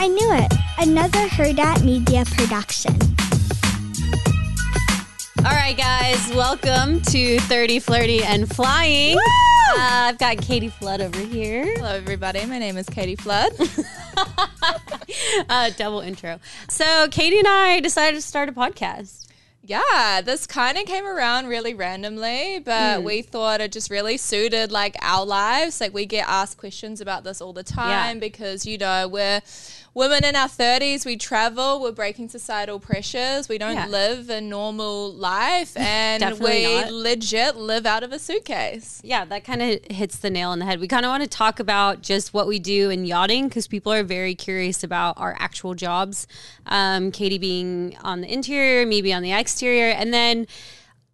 I knew it. Another Hurrdat Media production. All right, guys, welcome to 30 Flirty and Flying. Uh, I've got Katie Flood over here. Hello, everybody. My name is Katie Flood. Uh, double intro. So, Katie and I decided to start a podcast. yeah, this kind of came around really randomly, but we thought it just really suited like our lives. Like we get asked questions about this all the time because you know we're women in our 30s, we travel, we're breaking societal pressures, we don't Yeah. live a normal life, and we not. legit live out of a suitcase. Yeah, that kind of hits the nail on the head. We kind of want to talk about just what we do in yachting because people are very curious about our actual jobs. Um, Katie being on the interior, me being on the exterior, and then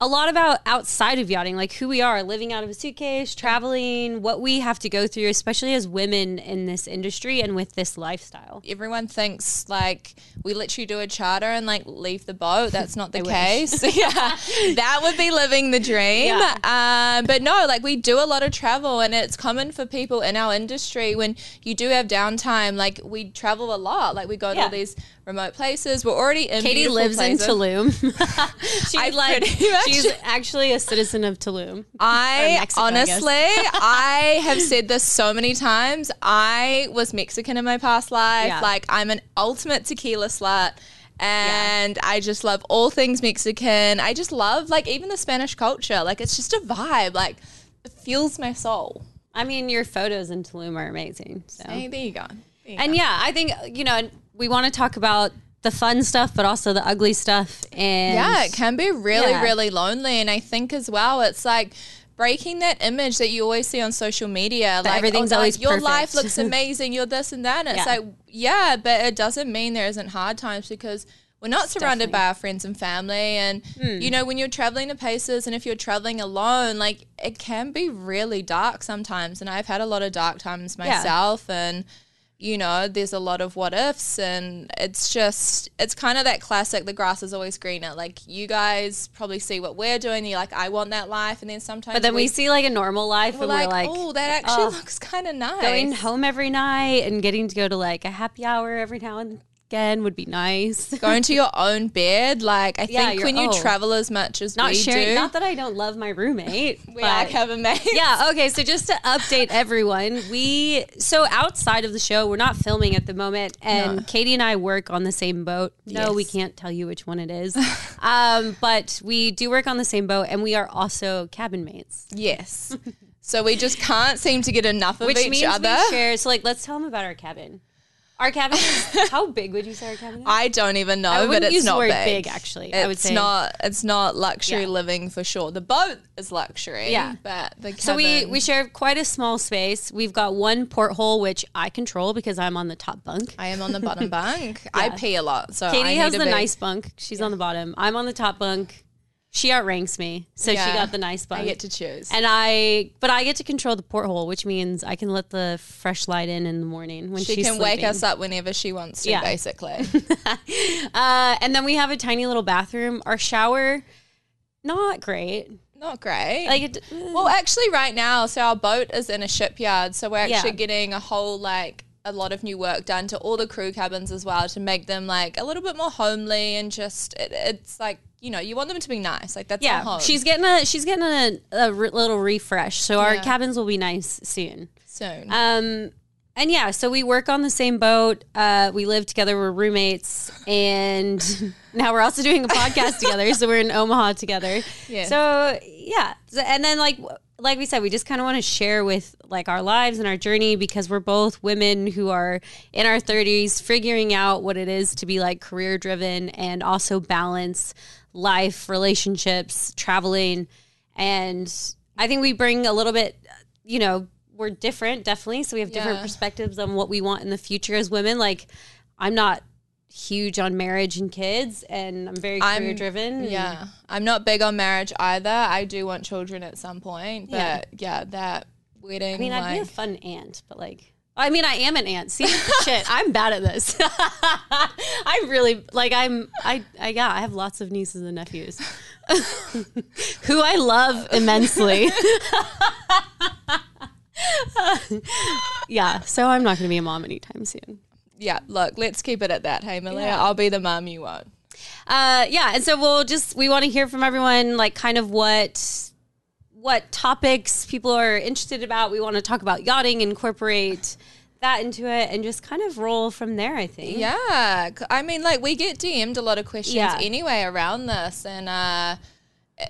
a lot about outside of yachting, like who we are, living out of a suitcase, traveling, what we have to go through, especially as women in this industry and with this lifestyle. everyone thinks like we literally do a charter and like leave the boat. That's not the case. yeah, that would be living the dream. Yeah. Um, but no, like we do a lot of travel, and it's common for people in our industry when you do have downtime. Like we travel a lot. Like we go to all these remote places. We're already in. Katie lives places. in Tulum. she's I like much- she's actually a citizen of Tulum. I Mexico, I honestly, I have said this so many times. I was Mexican in my past life. Yeah. Like I'm an ultimate tequila slut. And I just love all things Mexican. I just love like even the Spanish culture. Like it's just a vibe. Like it fuels my soul. I mean, your photos in Tulum are amazing. So. Hey, there you go. There you And yeah, I think you know we want to talk about the fun stuff, but also the ugly stuff. And Yeah, it can be really, Yeah. really lonely. And I think as well, it's like breaking that image that you always see on social media. like everything's oh, always your perfect. life looks amazing, you're this and that. And it's Yeah. like, yeah, but it doesn't mean there isn't hard times because we're not surrounded by our friends and family. And, Hmm. you know, when you're traveling to places and if you're traveling alone, like it can be really dark sometimes. And I've had a lot of dark times myself. And, you know, there's a lot of what ifs, and it's just, it's kind of that classic, the grass is always greener. Like, you guys probably see what we're doing, you're like, I want that life. And then sometimes, But then we see like a normal life, and like, we're like, oh, that actually oh, looks kind of nice. going home every night and getting to go to like a happy hour every now and again would be nice. Going to your own bed. Like, I Yeah, think when you travel as much as Not we sharing. do, Not that I don't love my roommate. we but- like have a mate. yeah okay so just to update everyone we so outside of the show we're not filming at the moment and katie and i work on the same boat no we can't tell you which one it is um, but we do work on the same boat and we are also cabin mates Yes. so we just can't seem to get enough of which each means other. we share so like let's tell them about our cabin our cabin is, how big would you say our cabin is I don't even know, I but it's use the not word big. big, actually. It's I would say- not. It's not luxury Yeah. living for sure. The boat is luxury. Yeah. but the cabin, so we we share quite a small space. We've got one porthole which I control because I'm on the top bunk. I am on the bottom bunk. I pee a lot, so Katie I need has the be- nice bunk. She's on the bottom. I'm on the top bunk. She outranks me, so Yeah. she got the nice bunk. I get to choose. and I, but I get to control the porthole, which means I can let the fresh light in in the morning when she she's can wake us up whenever she wants to, Yeah. basically. Uh, and then we have a tiny little bathroom. Our shower, not great. Not great. Like, it, well, actually, right now, so our boat is in a shipyard, so we're actually Yeah. getting a whole like a lot of new work done to all the crew cabins as well to make them like a little bit more homely and just it, it's like you know you want them to be nice. Like that's yeah, she's getting a she's getting a, a re- little refresh. So our cabins will be nice soon. soon. Um, and yeah, so we work on the same boat. Uh, we live together. We're roommates, and now we're also doing a podcast together. So we're in Omaha together. Yeah. So yeah, and then like like we said, we just kind of want to share with like our lives and our journey because we're both women who are in our thirties, figuring out what it is to be like career driven and also balance life, relationships, traveling, and I think we bring a little bit, you know, we're different, definitely. So we have different Yeah. perspectives on what we want in the future as women. Like, I'm not huge on marriage and kids, and I'm very I'm- career driven. Yeah. I'm not big on marriage either. I do want children at some point. But Yeah. yeah, that wedding. I mean, I'd be a fun aunt, but like, I mean, I am an aunt. See, shit, I'm bad at this. I'm really like, I'm, I, I, yeah, I have lots of nieces and nephews who I love immensely. yeah, so I'm not going to be a mom anytime soon. Yeah, look, let's keep it at that. Hey, Malia, Yeah. I'll be the mum you want. Uh, yeah, and so we'll just we want to hear from everyone, like kind of what what topics people are interested about. We want to talk about yachting, incorporate that into it, and just kind of roll from there. I think. Yeah, I mean, like we get DM'd a lot of questions Yeah. anyway around this, and uh,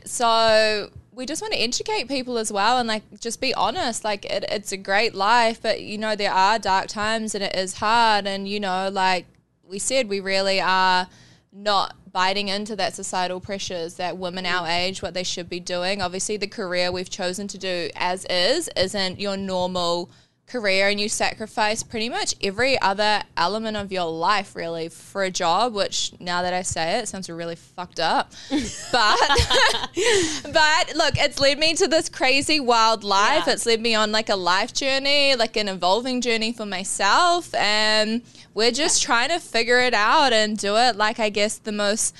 so we just want to educate people as well, and like just be honest. Like it, it's a great life, but you know there are dark times, and it is hard, and you know, like we said, we really are not biting into that societal pressures that women our mm. age what they should be doing obviously the career we've chosen to do as is isn't your normal career and you sacrifice pretty much every other element of your life really for a job which now that i say it sounds really fucked up. But but look it's led me to this crazy wild life. Yeah. it's led me on like a life journey like an evolving journey for myself and we're just trying to figure it out and do it like i guess the most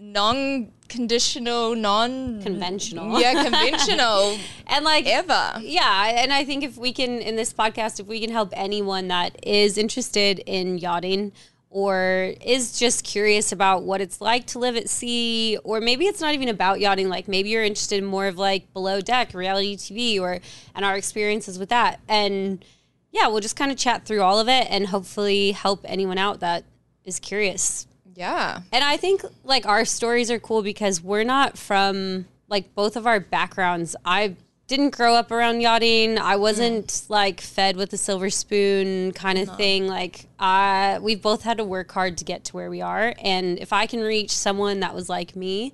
non-conditional non Conventional. yeah conventional and like ever. yeah and i think if we can in this podcast if we can help anyone that is interested in yachting or is just curious about what it's like to live at sea or maybe it's not even about yachting like maybe you're interested in more of like below deck reality tv or and our experiences with that. And yeah we'll just kind of chat through all of it and hopefully help anyone out that is curious yeah and I think like our stories are cool because we're not from like both of our backgrounds. I didn't grow up around yachting. I wasn't like fed with a silver spoon kind of thing. Like I we've both had to work hard to get to where we are. And if I can reach someone that was like me,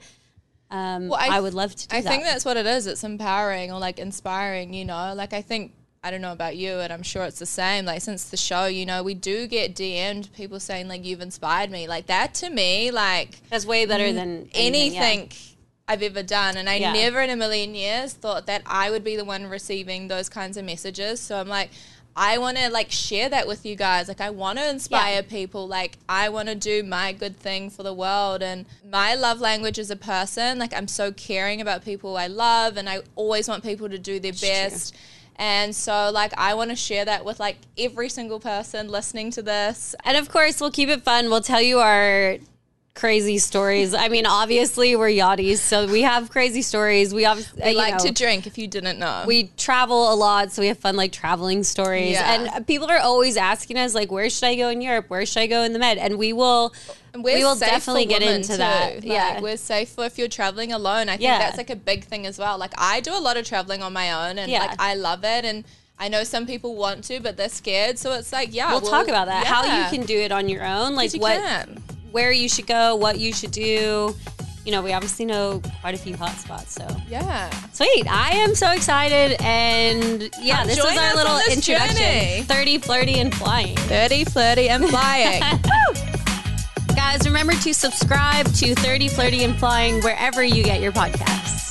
um, Well, I I, would love to do I that. think that's what it is. It's empowering or like inspiring, you know. Like I think I don't know about you, and I'm sure it's the same. Like since the show, you know, we do get DM'd people saying like you've inspired me. Like that to me, like that's way better than anything. yeah. I've ever done. And I Yeah. never in a million years thought that I would be the one receiving those kinds of messages. So I'm like, I want to like share that with you guys. Like I want to inspire people. Like I want to do my good thing for the world. And my love language as a person, like I'm so caring about people I love and I always want people to do their best. And so like I want to share that with like every single person listening to this. And of course, we'll keep it fun. We'll tell you our crazy stories. I mean, obviously, we're yachties, so we have crazy stories. We obviously like to drink if you didn't know. we travel a lot, so we have fun like traveling stories. Yeah. And people are always asking us like, where should I go in Europe? Where should I go in the Med? And we will. We're we will definitely get into too. that. Like, yeah. we're safe for if you're traveling alone. I think Yeah. that's like a big thing as well. Like I do a lot of traveling on my own, and Yeah. like I love it. And I know some people want to, but they're scared. So it's like, yeah, We'll talk about that. How you can do it on your own, like you what, can. Where you should go, what you should do. You know, we obviously know quite a few hot spots, so Yeah. Sweet. I am so excited. And yeah, this join was our little introduction journey. 30, flirty, and flying. Dirty, flirty, and flying. Guys, remember to subscribe to 30, flirty, and flying wherever you get your podcasts.